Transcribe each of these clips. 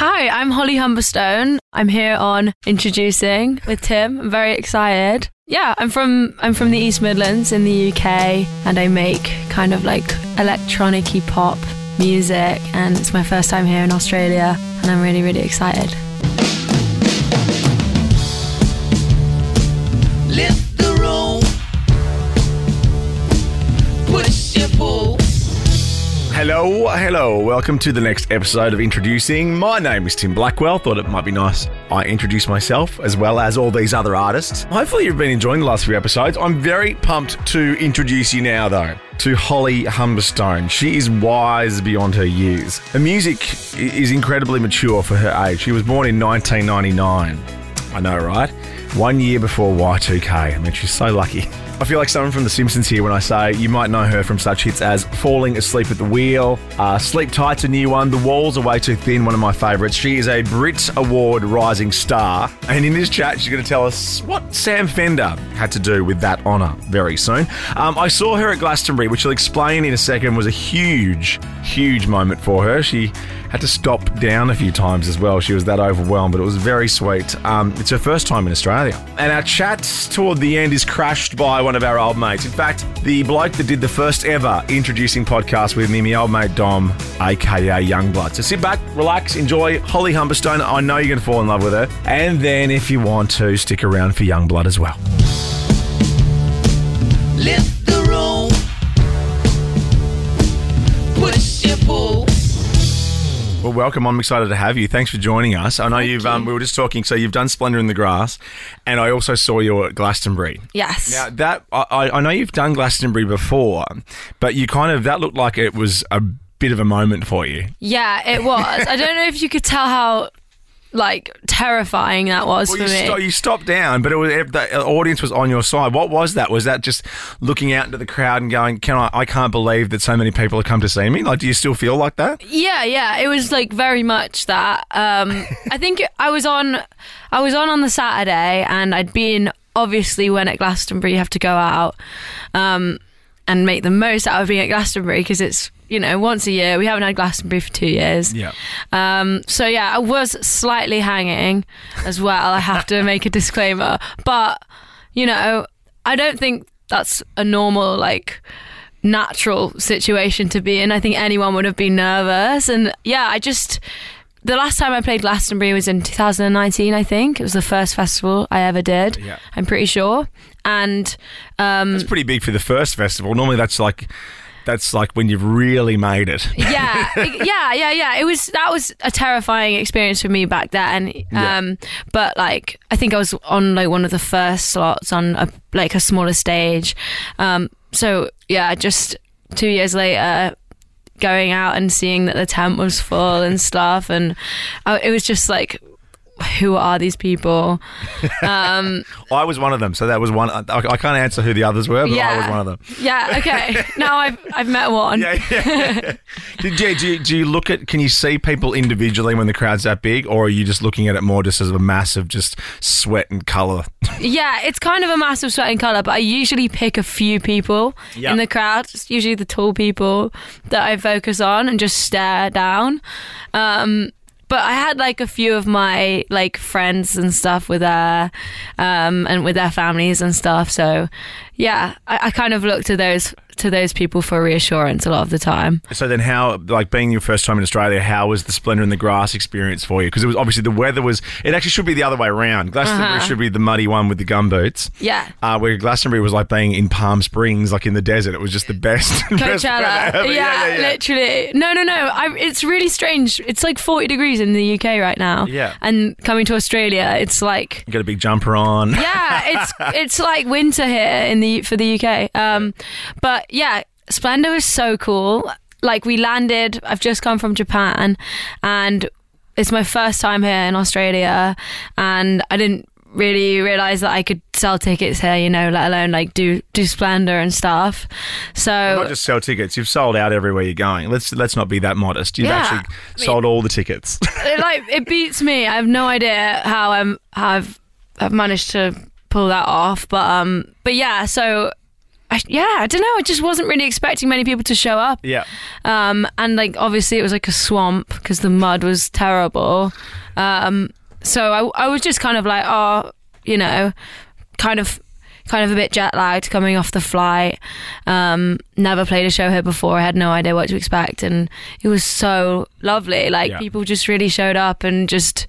Hi, I'm Holly Humberstone. I'm here on Introducing with Tim. I'm very excited. Yeah, I'm from I'm from the East Midlands in the UK and I make kind of like electronic pop music and it's my first time here in Australia and I'm really really excited. Hello, hello. Welcome to the next episode of Introducing. My name is Tim Blackwell. Thought it might be nice I introduce myself as well as all these other artists. Hopefully, you've been enjoying the last few episodes. I'm very pumped to introduce you now, though, to Holly Humberstone. She is wise beyond her years. Her music is incredibly mature for her age. She was born in 1999. I know, right? One year before Y2K. I mean, she's so lucky. I feel like someone from The Simpsons here when I say you might know her from such hits as Falling Asleep at the Wheel, uh, Sleep Tight's a new one, The Walls Are Way Too Thin, one of my favourites. She is a Brit Award rising star. And in this chat, she's going to tell us what Sam Fender had to do with that honour very soon. Um, I saw her at Glastonbury, which I'll explain in a second was a huge, huge moment for her. She had to stop down a few times as well. She was that overwhelmed, but it was very sweet. Um, it's her first time in Australia. And our chat toward the end is crashed by one of our old mates. In fact, the bloke that did the first ever introducing podcast with me, my old mate Dom, aka Yungblud. So sit back, relax, enjoy Holly Humberstone. I know you're going to fall in love with her. And then, if you want to, stick around for Yungblud as well. Welcome. I'm excited to have you. Thanks for joining us. I know you've. Um, you. we were just talking. So you've done Splendour in the Grass, and I also saw you at Glastonbury. Yes. Now that I I know you've done Glastonbury before, but you kind of that looked like it was a bit of a moment for you. yeah, it was. I don't know if you could tell how like terrifying that was Well, for you, me. sto- you stopped down, but it was the audience was on your side. What was that? Was that just looking out into the crowd and going, "Can I? I can't believe that so many people have come to see me." Like, do you still feel like that? Yeah, yeah, it was like very much that. Um, I think I was on, I was on on the Saturday, and I'd been obviously when at Glastonbury you have to go out um, and make the most out of being at Glastonbury because it's you know once a year. We haven't had Glastonbury for two years. Yeah. Um, so yeah, I was slightly hanging as well. I have to make a disclaimer, but you know, I don't think that's a normal like natural situation to be in. I think anyone would have been nervous, and yeah, I just. The last time I played Glastonbury was in 2019, I think. It was the first festival I ever did. Yeah. I'm pretty sure. And um, It's pretty big for the first festival. Normally, that's like that's like when you've really made it. yeah, yeah, yeah, yeah. It was that was a terrifying experience for me back then. Yeah. Um, but like, I think I was on like one of the first slots on a like a smaller stage. Um, so yeah, just two years later, going out and seeing that the tent was full and stuff, and uh, it was just like, who are these people? Um, I was one of them, so that was one. I, I can't answer who the others were, but I was one of them. yeah, okay. now I've I've met one. Yeah, yeah. do, do, you, do you look at? Can you see people individually when the crowd's that big, or are you just looking at it more just as a mass of just sweat and color? Yeah, it's kind of a massive and colour, but I usually pick a few people Yeah. in the crowd. It's usually the tall people that I focus on and just stare down. Um, but I had like a few of my like friends and stuff with their um, and with their families and stuff. So yeah, I, I kind of looked to those to those people for reassurance a lot of the time. So then, how like being your first time in Australia, how was the Splendour in the Grass experience for you? Because it was obviously the weather was. It actually should be the other way around. Glastonbury Uh-huh. should be the muddy one with the gum boots. Yeah. Uh, where Glastonbury was like being in Palm Springs, like in the desert. It was just the best. best Coachella. weather ever. Yeah, literally. No, no, no. I, it's really strange. It's like 40 degrees in the UK right now. Yeah. And coming to Australia, it's like You got a big jumper on. yeah, it's it's like winter here in the for the UK. Um, but yeah, Splendour was so cool. Like we landed. I've just come from Japan, and it's my first time here in Australia, and I didn't really realize that I could sell tickets here. You know, let alone like do do Splendour and stuff. So Not just sell tickets. You've sold out everywhere you're going. Let's let's not be that modest. You've Yeah. actually I mean- sold all the tickets. it, like it beats me. I have no idea how I'm how I've I've managed to pull that off. But um, but yeah. So I, yeah, I don't know. I just wasn't really expecting many people to show up. Yeah. Um, and like obviously it was like a swamp because the mud was terrible. Um, so I, I was just kind of like, oh, you know, kind of, kind of a bit jet lagged coming off the flight. Um, never played a show here before. I had no idea what to expect, and it was so lovely. Like Yeah. people just really showed up and just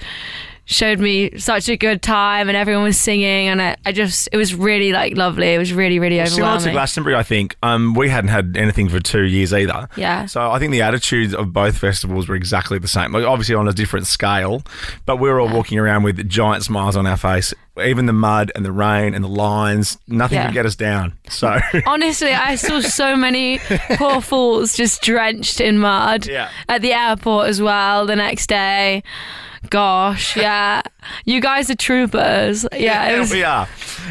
showed me such a good time and everyone was singing and I, I just it was really like lovely it was really really overwhelming. Similar to Glastonbury, I think. Um, we hadn't had anything for two years either. Yeah. So I think the attitudes of both festivals were exactly the same. Like obviously on a different scale, but we were all walking around with giant smiles on our face. Even the mud and the rain and the lines, nothing Yeah. could get us down. So Honestly, I saw so many poor fools just drenched in mud Yeah. at the airport as well the next day. Gosh, yeah. You guys are troopers. Yeah, it was, we are.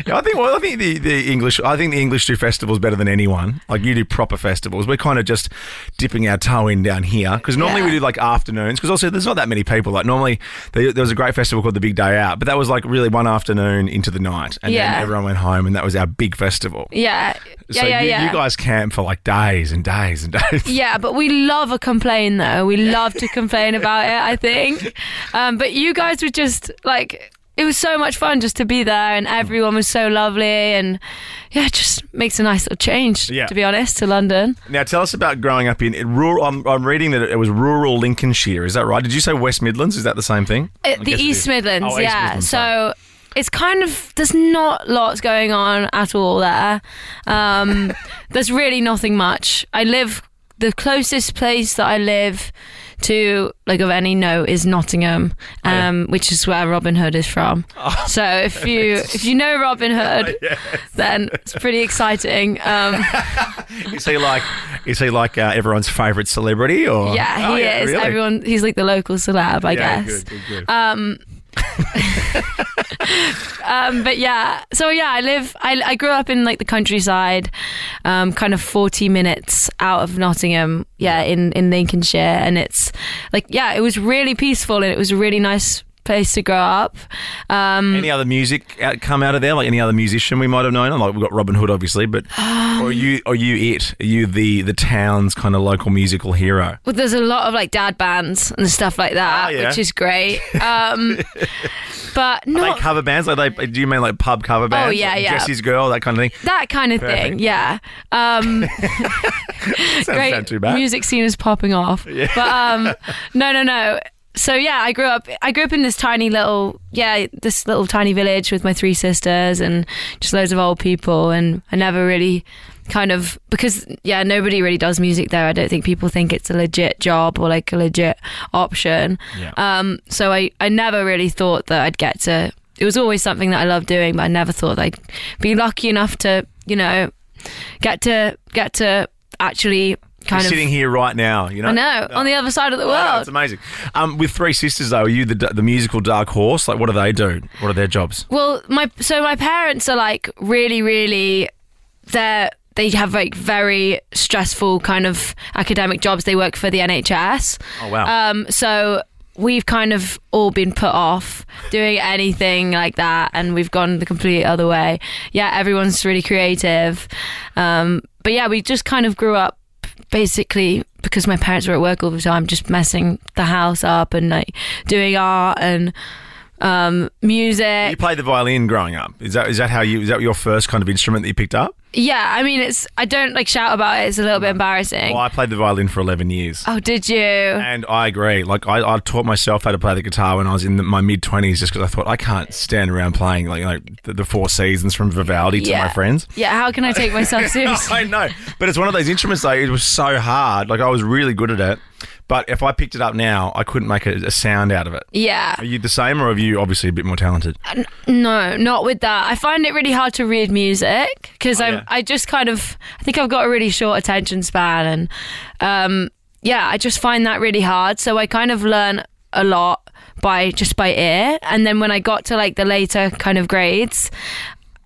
Yeah, I think. Well, I think the, the English. I think the English do festivals better than anyone. Like you do proper festivals. We're kind of just dipping our toe in down here because normally we do like afternoons. Because also there's not that many people. Like normally there, there was a great festival called the Big Day Out, but that was like really one afternoon into the night, and Yeah. then everyone went home, and that was our big festival. yeah, yeah, so yeah, you, yeah. you guys camp for like days and days and days. Yeah, but we love a complain though. We love to complain about it, I think. Um, but you guys were just like, it was so much fun just to be there and everyone was so lovely and yeah, it just makes a nice little change, Yeah. to be honest, to London. Now tell us about growing up in, rural. I'm, I'm reading that it was rural Lincolnshire. Is that right? Did you say West Midlands? Is that the same thing? Uh, the East. Midlands, Oh, East yeah. Midlands, sorry. so it's kind of there's not lots going on at all there. Um, there's really nothing much. I live the closest place that I live to, like of any note, is Nottingham, Oh, um, which is where Robin Hood is from. so if you if you know Robin Hood, then it's pretty exciting. Um, Is he like is he like uh, everyone's favourite celebrity or yeah, Oh, he is. really? Everyone, he's like the local celeb, I yeah, guess. Good, good, good. Um, um, but yeah, so yeah, I live. I, I grew up in like the countryside, um, kind of forty minutes out of Nottingham. Yeah, in in Lincolnshire, and it's like yeah, it was really peaceful and it was a really nice place to grow up. Um, any other music out, come out of there? Like any other musician we might have known? Like we've got Robin Hood, obviously, but Um, or are you are you it? Are you the the town's kind of local musical hero? well, there's a lot of like dad bands and stuff like that, Ah, yeah. which is great. Um, but Are not they cover bands? Like they do you mean like pub cover bands? Oh, yeah, Like yeah. Jesse's Girl, that kind of thing. that kind of Perfect. thing. Yeah. Um, great music scene is popping off. Yeah. But um, no, no, no. So yeah, I grew up. I grew up in this tiny little, yeah, this little tiny village with my three sisters and just loads of old people. And I never really kind of because yeah, nobody really does music there. I don't think people think it's a legit job or like a legit option. Yeah. Um, so I I never really thought that I'd get to. It was always something that I loved doing, but I never thought I'd be lucky enough to, you know, get to get to actually kind of sitting here right now, you know. I know, on the other side of the world. it's amazing. Um, with three sisters though, are you the the musical dark horse? Like, what do they do? What are their jobs? Well, my so my parents are like really, really they're they have like very stressful kind of academic jobs. They work for the NHS. Oh wow. Um, so we've kind of all been put off doing anything like that, and we've gone the complete other way. Yeah, everyone's really creative, um, but yeah, we just kind of grew up basically because my parents were at work all the time, just messing the house up and like doing art and um, music. you played the violin growing up. Is that is that how you is that your first kind of instrument that you picked up? Yeah, I mean, it's I don't like shout about it. It's a little bit embarrassing. Well, I played the violin for eleven years. Oh, did you? And I agree. Like I, I taught myself how to play the guitar when I was in the, my mid twenties, just because I thought I can't stand around playing like like the, the Four Seasons from Vivaldi to my friends. Yeah, how can I take myself seriously? I know, but it's one of those instruments. Like it was so hard. Like I was really good at it, but if I picked it up now, I couldn't make a, a sound out of it. Yeah. Are you the same, or are you obviously a bit more talented? No, not with that. I find it really hard to read music because I yeah. I just kind of I think I've got a really short attention span and um yeah, I just find that really hard. So I kind of learn a lot by just by ear and then when I got to like the later kind of grades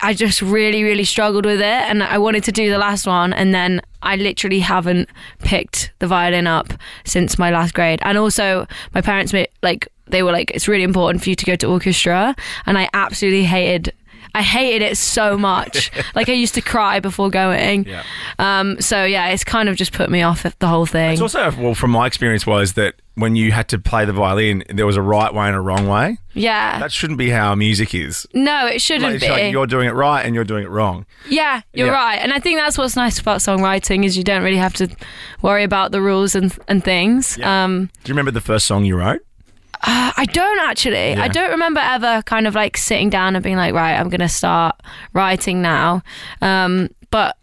I just really, really struggled with it, and I wanted to do the last one, and then I literally haven't picked the violin up since my last grade. And also, my parents like they were like, "It's really important for you to go to orchestra," and I absolutely hated. I hated it so much. like I used to cry before going. Yeah. Um, so yeah, it's kind of just put me off at the whole thing. It's also, well, from my experience, was that when you had to play the violin, there was a right way and a wrong way. yeah. That shouldn't be how music is. no, it shouldn't Like, it's be. like you're doing it right and you're doing it wrong. Yeah, you're Yeah. right. And I think that's what's nice about songwriting is you don't really have to worry about the rules and and things. Yeah. Um Do you remember the first song you wrote? I don't actually. Yeah. I don't remember ever kind of like sitting down and being like, right, I'm going to start writing now. Um but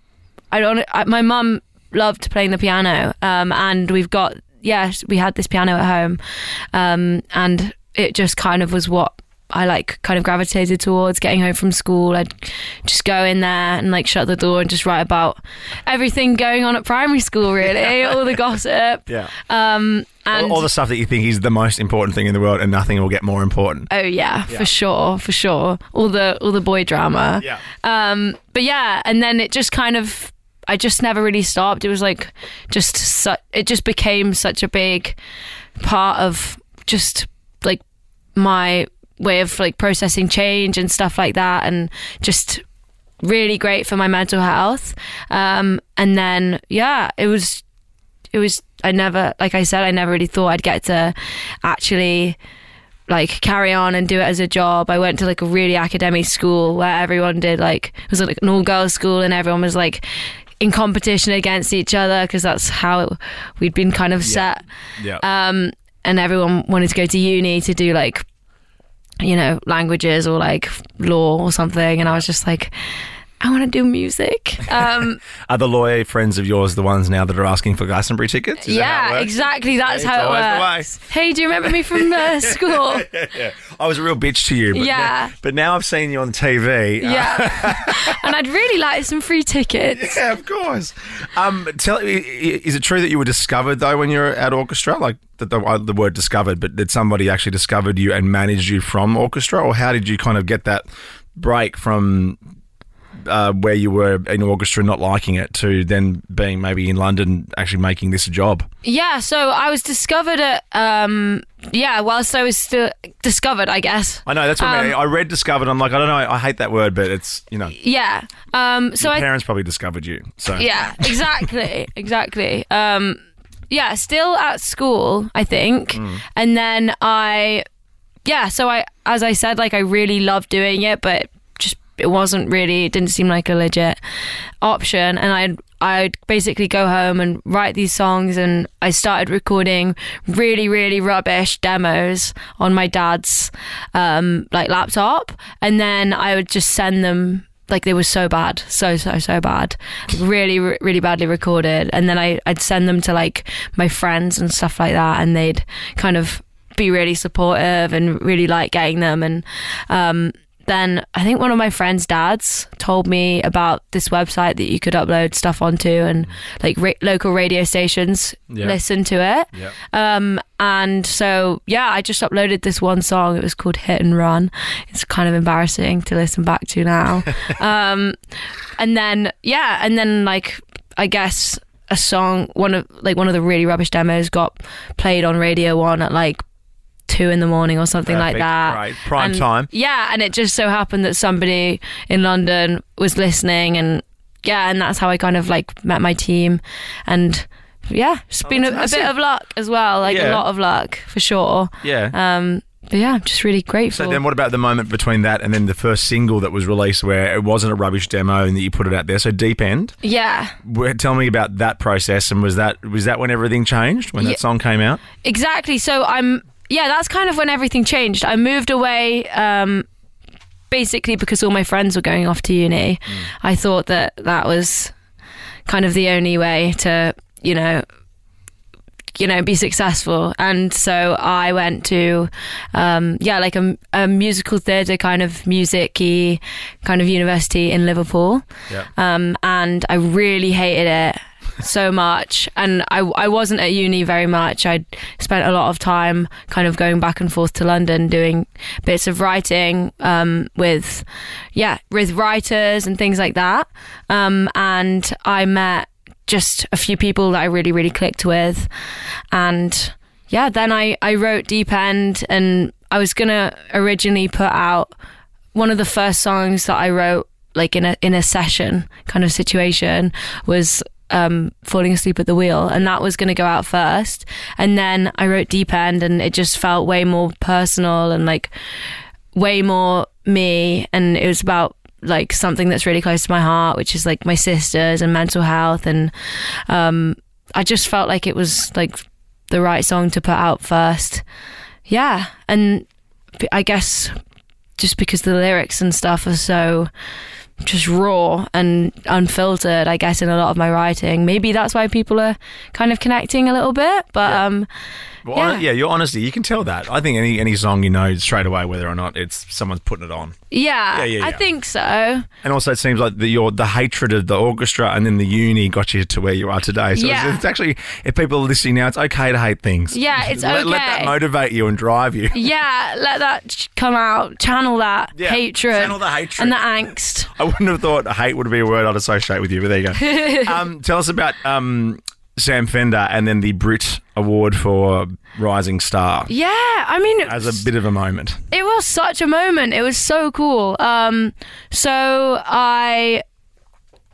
I don't I, my mum loved playing the piano. Um and we've got yeah, we had this piano at home. Um and it just kind of was what I like kind of gravitated towards getting home from school. I'd just go in there and like shut the door and just write about everything going on at primary school, really, all the gossip. Yeah. Um, and all, all the stuff that you think is the most important thing in the world and nothing will get more important. oh yeah, for sure, for sure, all the all the boy drama. Yeah. Um, but yeah, and then it just kind of, I just never really stopped. It was like just su- it just became such a big part of just like my way of like processing change and stuff like that, and just really great for my mental health. Um, and then yeah, it was it was I never like I said I never really thought I'd get to actually like carry on and do it as a job. I went to like a really academic school where everyone did like it was like an all girls school and everyone was like in competition against each other because that's how we'd been kind of set. Yeah. Um, and everyone wanted to go to uni to do like you know languages or like law or something, and I was just like. I want to do music. Um, Are the lawyer friends of yours the ones now that are asking for Glastonbury tickets? Is that yeah, works? exactly. That's how it works. Hey, do you remember me from uh, school? yeah. I was a real bitch to you. But Yeah. Now, but now I've seen you on TV. uh, Yeah. and I'd really like some free tickets. Yeah, of course. Um, tell me, is it true that you were discovered though when you were at orchestra? Like that the, uh, the word discovered, but did somebody actually discovered you and managed you from orchestra, or how did you kind of get that break from uh, where you were in orchestra not liking it to then being maybe in London actually making this a job? Yeah, so I was discovered at, um, yeah, whilst I was still discovered, I guess. I know that's what I, mean. Um, I read discovered. I'm like, I don't know. I hate that word, but it's you know, Yeah. Um, so your I, parents probably discovered you. So yeah, exactly, exactly. Um, yeah, still at school, I think. And then I, yeah, so I, as I said, like I really love doing it, but it wasn't really, it didn't seem like a legit option. And I'd, I'd basically go home and write these songs, and I started recording really, really rubbish demos on my dad's um, like laptop, and then I would just send them like they were so bad, so so so bad, really re- really badly recorded, and then I I'd send them to like my friends and stuff like that, and they'd kind of be really supportive and really like getting them, and um, then I think one of my friends' dads told me about this website that you could upload stuff onto, and like ra- local radio stations Yeah. listen to it. Yeah. Um, and so, yeah, I just uploaded this one song. It was called Hit and Run. It's kind of embarrassing to listen back to now. um, and then, yeah, and then like, I guess a song, one of like one of the really rubbish demos got played on Radio One at like two in the morning or something like that. Right. Prime And- time. Yeah, and it just so happened that somebody in London was listening, and yeah, and that's how I kind of like met my team, and yeah, it's been a, a bit of luck as well, like Yeah. a lot of luck for sure. Yeah. Um, but yeah, I'm just really grateful. So then, what about the moment between that and then the first single that was released, where it wasn't a rubbish demo and that you put it out there? So Deep End. yeah, Tell me about that process, and was that was that when everything changed when Yeah. that song came out? exactly. So I'm yeah, that's kind of when everything changed. I moved away. Um, basically because all my friends were going off to uni i thought that that was kind of the only way to you know you know be successful and so i went to um yeah like a, a musical theatre kind of music-y kind of university in liverpool Yeah. um and i really hated it so much. And I, I wasn't at uni very much. I spent a lot of time kind of going back and forth to london doing bits of writing um, with yeah with writers and things like that. Um, and i met just a few people that i really really clicked with. And yeah then i i wrote deep end and i was gonna originally put out one of the first songs that I wrote, like in a in a session kind of situation, was um, falling asleep at the wheel, and that was going to go out first. And then I wrote Deep End, and it just felt way more personal and like way more me. And it was about like something that's really close to my heart, which is like my sisters and mental health. And um, I just felt like it was like the right song to put out first. Yeah, and I guess just because the lyrics and stuff are so just raw and unfiltered, I guess, in a lot of my writing. Maybe that's why people are kind of connecting a little bit. But Yeah. um, Well, Yeah. yeah, your honesty, you can tell that. I think any any song you know straight away whether or not it's someone's putting it on. Yeah, Yeah, yeah, I yeah. think so. And also, it seems like the, your the hatred of the orchestra and then the uni got you to where you are today. So Yeah. it's, it's actually, if people are listening now, it's okay to hate things. Yeah, it's let, let that motivate you and drive you. Yeah, let that come out. Channel that Yeah, hatred. channel the hatred. and the angst. I wouldn't have thought hate would be a word I'd associate with you, but there you go. um, tell us about um, Sam Fender and then the Brit Award for Rising Star Yeah, I mean, as a bit of a moment. it was such a moment. It was so cool. Um, so I,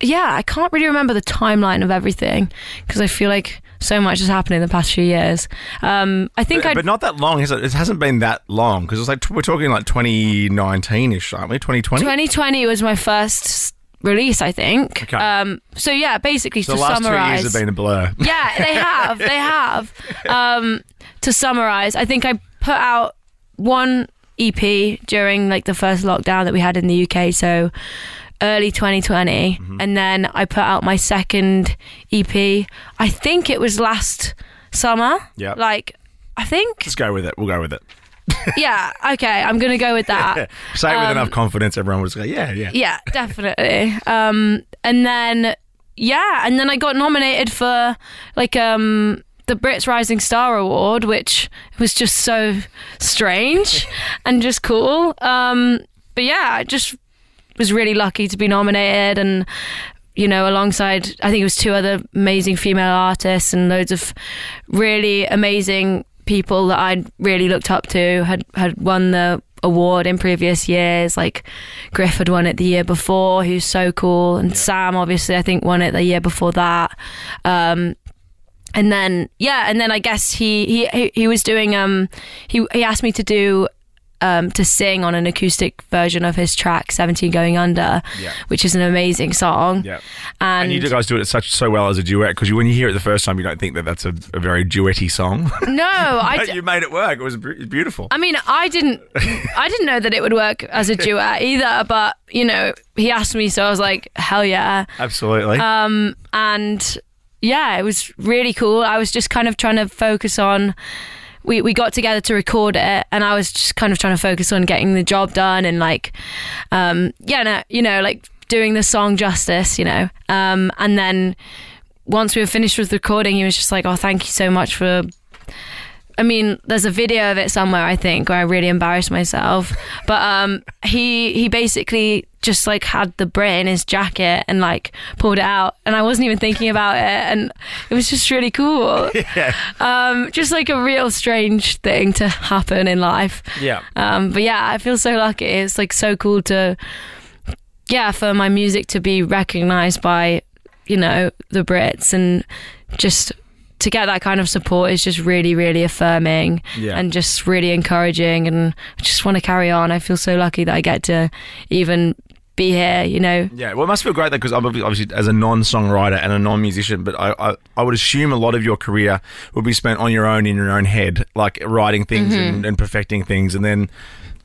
yeah, I can't really remember the timeline of everything because I feel like so much has happened in the past few years. Um, I think I, But not that long. has it? It hasn't been that long because it's like we're talking like 2019 ish, aren't we? 2020. 2020 was my first release. I think. Okay. Um, so yeah, basically So to the last two summarize, years have been a blur. Yeah, they have. They have. Um, to summarize, I think I put out one EP during like the first lockdown that we had in the UK, so early 2020, Mm-hmm. and then I put out my second EP. I think it was last summer. Yeah, Like, I think. Let's go with it. We'll go with it. Yeah. Okay. I'm gonna go with that. Say it with Um, enough confidence, everyone was like, yeah, yeah. Yeah, definitely. Um, and then yeah, and then I got nominated for like um the Brits Rising Star Award, which was just so strange and just cool. Um, but yeah, I just was really lucky to be nominated and you know alongside I think it was two other amazing female artists and loads of really amazing people that I'd really looked up to had had won the award in previous years. Like Griff had won it the year before. Who's so cool. And Sam obviously I think won it the year before that. Um and then yeah and then I guess he he he, he was doing um he he asked me to do um, to sing on an acoustic version of his track 17 going under Yeah. which is an amazing song Yeah. and, And you guys do it such so well as a duet because when you hear it the first time, you don't think that that's a, a very duetty song. no I, but you made it work. It was beautiful. I mean, I didn't, I didn't know that it would work as a duet either. But you know, he asked me, so I was like, hell yeah. Absolutely. Um, and yeah, it was really cool. I was just kind of trying to focus on. We, we got together to record it, and I was just kind of trying to focus on getting the job done and like, um, yeah, no, you know, like doing the song justice, you know. Um, and then once we were finished with recording, he was just like, "Oh, thank you so much for." I mean, there's a video of it somewhere, I think, where I really embarrassed myself. But um, he he basically just like had the Brit in his jacket and like pulled it out, and I wasn't even thinking about it, and it was just really cool. yeah. Um, just like a real strange thing to happen in life. Yeah. Um, but yeah, I feel so lucky. It's like so cool to, yeah, for my music to be recognized by, you know, the Brits and just to get that kind of support is just really, really affirming Yeah. and just really encouraging. And I just want to carry on. I feel so lucky that I get to even be here, you know. Yeah, well, it must feel great though, because obviously, as a non-songwriter and a non-musician, but I, I, I would assume a lot of your career would be spent on your own in your own head, like writing things Mm-hmm. and, and perfecting things, and then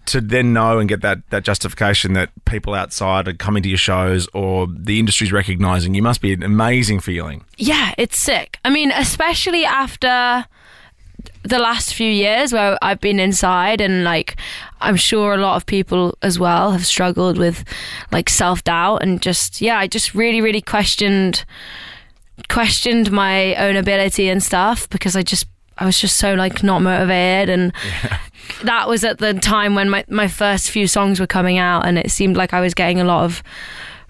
to then know and get that that justification that people outside are coming to your shows or the industry's recognizing you must be an amazing feeling. Yeah, it's sick. I mean, especially after the last few years where I've been inside and like I'm sure a lot of people as well have struggled with like self-doubt and just yeah, I just really really questioned questioned my own ability and stuff because I just I was just so like not motivated and that was at the time when my, my first few songs were coming out and it seemed like I was getting a lot of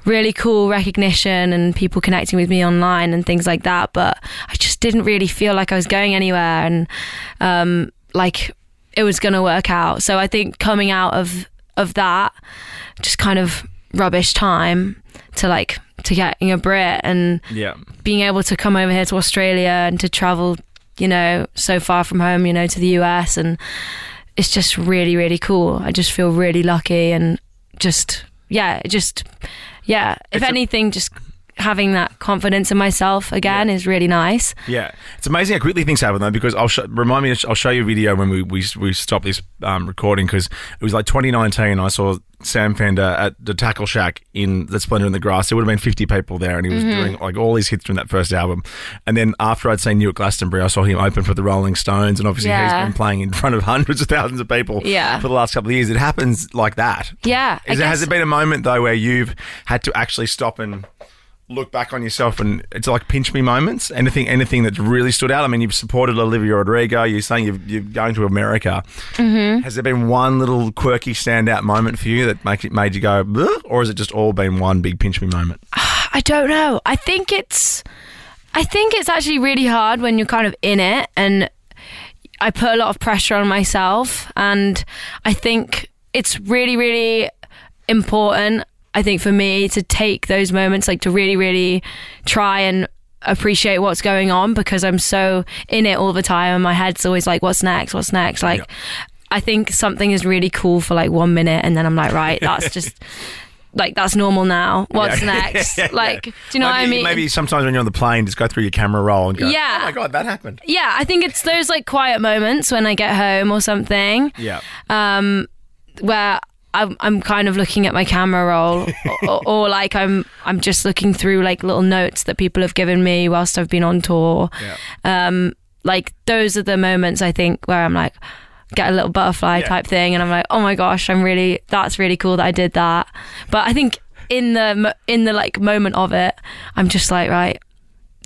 really cool recognition and people connecting with me online and things like that but I just didn't really feel like I was going anywhere and um like it was going to work out so I think coming out of of that just kind of rubbish time to like to getting a Brit and Yeah. being able to come over here to Australia and to travel, you know, so far from home, you know, to the US and it's just really, really cool. I just feel really lucky and just yeah, just yeah. If It's a- anything, just having that confidence in myself again is really nice. Yeah, it's amazing how quickly things happen though. Because I'll sh- remind me. I'll show you a video when we we, we stop this um, recording because it was like 2019. I saw Sam Fender at the Tackle Shack in the Splendour in the Grass. There would have been 50 people there, and he was doing like all his hits from that first album. And then after I'd seen you at Glastonbury, I saw him open for the Rolling Stones, and obviously Yeah. he's been playing in front of hundreds of thousands of people Yeah. for the last couple of years. It happens like that. Yeah, Is has it been a moment though where you've had to actually stop and look back on yourself and it's like pinch me moments? Anything, anything that's really stood out? I mean, you've supported Olivia Rodrigo. You're saying you've, you're going to America. Mm-hmm. Has there been one little quirky standout moment for you that make it made you go, "Bleh," or has it just all been one big pinch me moment? I don't know. I think it's I think it's actually really hard when you're kind of in it and I put a lot of pressure on myself and I think it's really really important I think for me to take those moments like to really really try and appreciate what's going on because I'm so in it all the time and my head's always like what's next what's next like Yeah. I think something is really cool for like 1 minute and then I'm like right that's just like that's normal now what's Yeah. next Yeah. like do you know maybe, what I mean Maybe sometimes when you're on the plane, just go through your camera roll and go, Yeah. oh my God, that happened. yeah I think it's those like quiet moments when I get home or something Yeah. um, where I'm, I'm kind of looking at my camera roll, or, or like I'm I'm just looking through like little notes that people have given me whilst I've been on tour. Yeah. Um, like those are the moments I think where I'm like get a little butterfly Yeah. type thing, and I'm like, oh my gosh, I'm really that's really cool that I did that. But I think in the in the like moment of it, I'm just like right.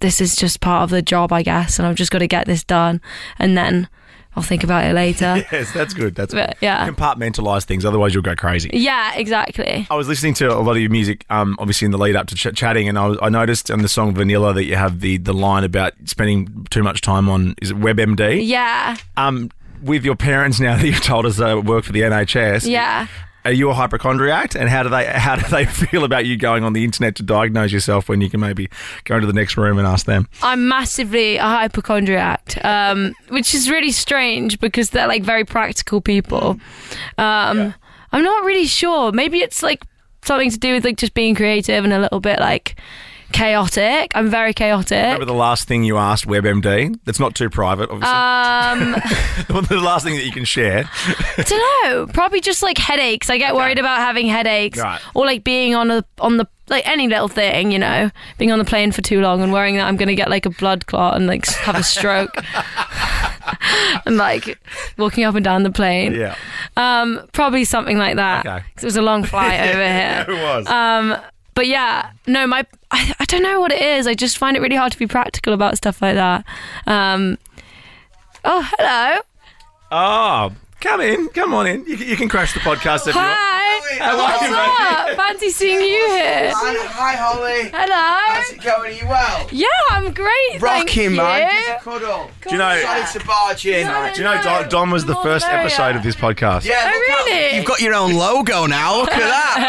This is just part of the job, I guess, and I've just got to get this done, and then I'll think about it later. Yes, that's good. That's. But, yeah. Compartmentalize things, otherwise you'll go crazy. Yeah, exactly. I was listening to a lot of your music, um, obviously in the lead up to ch- chatting, and I, was, I noticed on the song Vanilla that you have the the line about spending too much time on is it WebMD? Yeah, Um, with your parents now that you've told us they work for the NHS. yeah. Are you a hypochondriac, and how do they how do they feel about you going on the internet to diagnose yourself when you can maybe go into the next room and ask them? I'm massively a hypochondriac, um, which is really strange because they're like very practical people. Um, I'm not really sure. Maybe it's like something to do with like just being creative and a little bit like chaotic. I'm very chaotic. Remember the last thing you asked WebMD? That's not too private, obviously. Um, the last thing that you can share. I don't know. Probably just like headaches. I get worried about having headaches, Right. or like being on a on the like any little thing, you know, being on the plane for too long and worrying that I'm going to get like a blood clot and like have a stroke, and like walking up and down the plane. Yeah, Um, probably something like that. Okay. 'Cause it was a long flight over here. it was. Um, but yeah, no, my I, I don't know what it is. I just find it really hard to be practical about stuff like that. Um, oh, hello. oh, come in, come on in. You, you can crash the podcast if you want. Hi. How are What's you, up? Fancy seeing you here. Hi, hi, Holly. Hello. How's it going? Are you well? Yeah, I'm great. thank Rocking, man. you. Give us a cuddle. Do you know? Sorry to barge in. No, Do you know Dom, Dom was the More first merrier. episode of this podcast? Yeah, Oh, look how- really? You've got your own logo now. Look at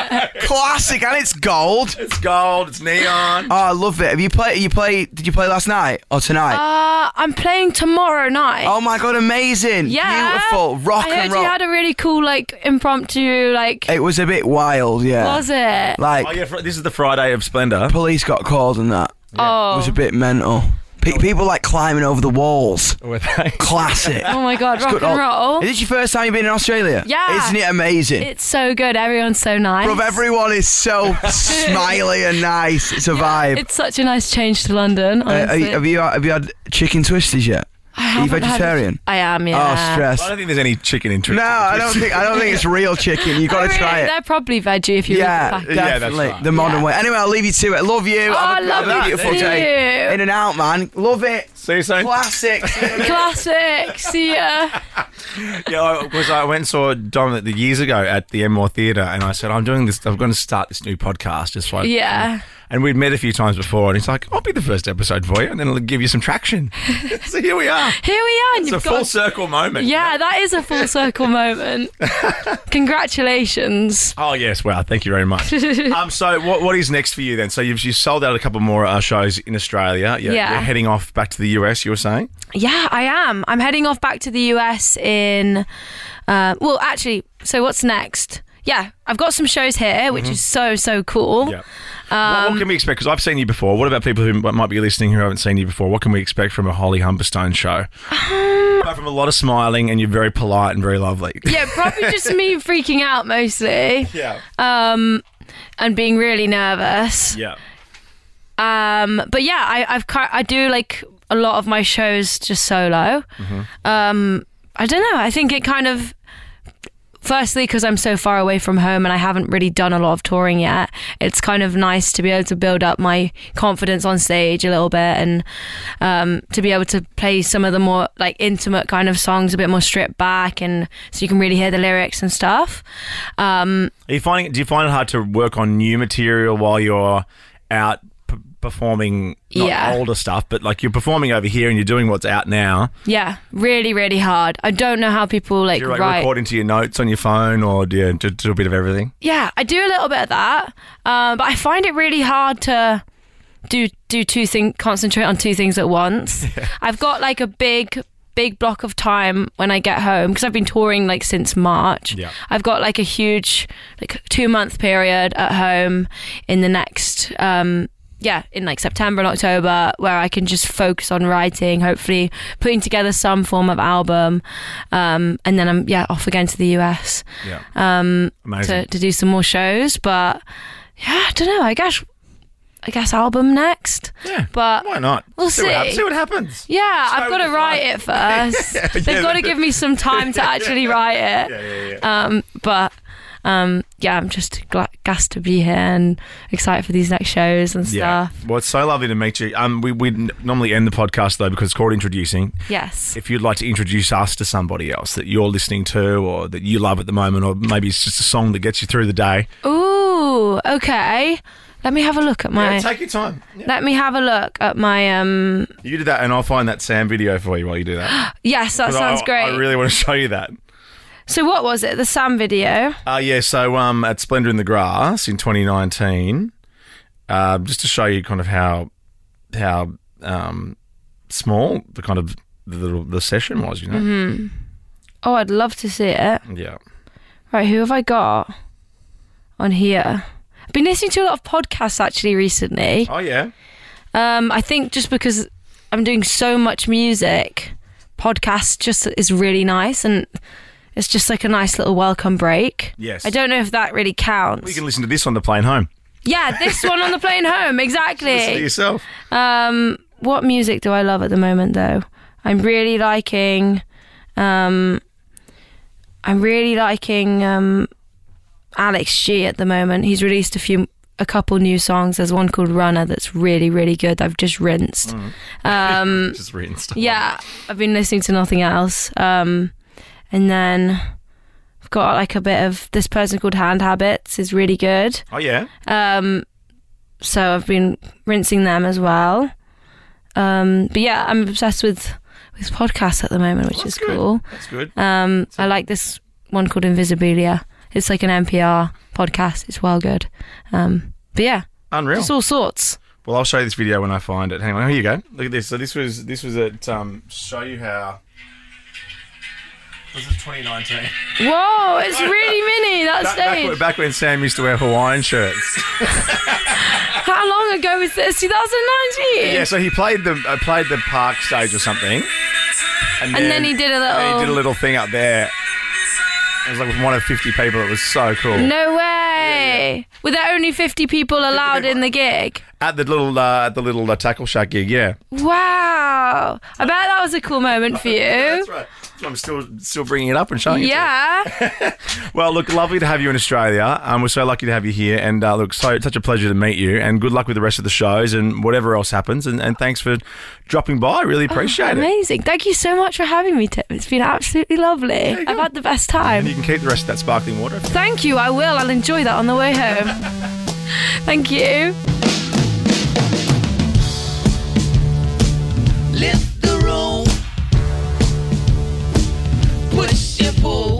that. Classic, and it's gold. It's gold. It's neon. Oh, I love it. Have you played? You play? Did you play last night or tonight? Uh, I'm playing tomorrow night. oh my god, amazing! yeah. beautiful. Rock I and roll. you had a really cool, like, impromptu, like, it was a bit wild, yeah. was it? Like Oh yeah, fr- this is the Friday of Splendour. police got called and that. oh. It was a bit mental. Pe- people like climbing over the walls. Were they? Classic. oh my god, rock Good. and Oh, roll. Is this your first time you've been in Australia? Yeah. Isn't it amazing? It's so good. Everyone's so nice. Bruv, everyone is so smiley and nice. It's a vibe. It's such a nice change to London. Uh, are Honestly. you- have you have you had chicken Twisties yet? I Are you haven't had vegetarian? I am. Yeah. Oh, stress. I don't think there's any chicken in No, I don't think I don't think it's real chicken. You got to try it. They're probably veggie if you Yeah, read the. Yeah, definitely right. the modern Yeah. way. Anyway, I'll leave you to it. Love you. Oh, I Have a- love a you beautiful too. day. In and out, man. Love it. See you soon. Classic. Classic. See ya. Yeah, because I went and saw Dom the years ago at the Enmore Theatre, and I said, "I'm doing this. I'm going to start this new podcast." Just like Yeah. Um, And we'd met a few times before, and he's like, "I'll be the first episode for you, and then it'll give you some traction." so here we are. Here we are. It's a full got circle moment. Yeah, that is a full circle moment. Congratulations. Oh yes, well, thank you very much. um, so what what is next for you then? So you've you sold out a couple more uh, shows in Australia. You're, Yeah. you're heading off back to the US. You were saying? Yeah, I am. I'm heading off back to the US in. Uh, well, actually, so what's next? Yeah, I've got some shows here, which is so so cool. Mm-hmm. What, what can we expect? Because I've seen you before. What about people who might be listening who haven't seen you before? What can we expect from a Holly Humberstone show? Um, Apart from a lot of smiling, and you're very polite and very lovely. Yeah, probably just me freaking out mostly Yeah. um, and being really nervous. yeah. Um, but yeah, I, I've I do like a lot of my shows just solo. Um, I don't know. I think it kind of. Firstly, because I'm so far away from home and I haven't really done a lot of touring yet, it's kind of nice to be able to build up my confidence on stage a little bit and um, to be able to play some of the more like intimate kind of songs a bit more stripped back and so you can really hear the lyrics and stuff. Um, Are you finding? Do you find it hard to work on new material while you're out performing? Not Yeah. older stuff, but like you're performing over here and you're doing what's out now. yeah, really, really hard. I don't know how people like, Do you like write. record into your notes on your phone, or do you do, do a bit of everything? Yeah, I do a little bit of that, um, but I find it really hard to do do two things, concentrate on two things at once. I've got like a big big block of time when I get home because I've been touring like since March. Yeah. I've got like a huge like two month period at home in the next um yeah, in like September and October, where I can just focus on writing, hopefully putting together some form of album, um, and then I'm yeah off again to the US Yeah. um, to, to do some more shows. But yeah, I don't know. I guess I guess album next. yeah. But Why not? We'll see. What, see. see what happens. yeah, Show I've got to write it first. Yeah, They've yeah, got to give me some time to actually write it. Yeah, yeah, yeah. Um, but um, yeah, I'm just gla- gassed to be here and excited for these next shows and stuff. Yeah. Well, it's so lovely to meet you. Um, we we normally end the podcast though because it's called introducing. Yes. If you'd like to introduce us to somebody else that you're listening to or that you love at the moment, or maybe it's just a song that gets you through the day. Ooh, okay. Let me have a look at my. Yeah, take your time. Yeah. let me have a look at my. Um. You do that, and I'll find that Sam video for you while you do that. Yes, that sounds I, great. I really want to show you that. So what was it? The Sam video. Uh, yeah, so um, at Splendour in the Grass in 2019, uh, just to show you kind of how how um, small the kind of the, the session was, you know. Mm-hmm. Oh, I'd love to see it. Yeah. Right, who have I got on here? I've been listening to a lot of podcasts actually recently. Oh yeah. Um, I think just because I'm doing so much music, podcast just is really nice and it's just like a nice little welcome break. Yes. I don't know if that really counts. You can listen to this on the plane home. yeah, this one on the plane home, Listen to exactly. yourself. Um, what music do I love at the moment though? I'm really liking um I'm really liking um Alex G at the moment. He's released a few a couple new songs. There's one called Runner that's really, really good. I've just rinsed. Um Just stuff. yeah, I've been listening to nothing else. Um and then I've got like a bit of this person called Hand Habits is really good. Oh yeah. Um, so I've been rinsing them as well. Um, but yeah, I'm obsessed with with podcasts at the moment, which is good. cool. That's good. Um, I like this one called Invisibilia. It's like an NPR podcast. It's well good. Um, but yeah, Unreal. it's all sorts. Well, I'll show you this video when I find it. Hang on, here you go. Look at this. So this was this was at um, show you how. This is 2019. Whoa, it's really mini that Back, back, stage. when- back when Sam used to wear Hawaiian shirts. How long ago was this? 2019. Yeah, so he played the uh, played the park stage or something, and, And then he did a little- he did a little thing up there. It was like with one of 50 people. It was so cool. No way. Were there only 50 people allowed in the gig? At the little uh, at the little uh, tackle shack gig, yeah. Wow. I bet that was a cool moment for you. That's right. I'm still still bringing it up and showing it. to you. Yeah. Well, look, lovely to have you in Australia. Um, we're so lucky to have you here, and uh, look, so such a pleasure to meet you. And good luck with the rest of the shows and whatever else happens. And, and thanks for dropping by. Really appreciate it. Amazing. Thank you so much for having me, Tim. It's been absolutely lovely. you I've go. had the best And time. you can keep the rest of that sparkling water. Thank you. I will. I'll enjoy that on the way home. Thank you. Lift the room. Push and pull.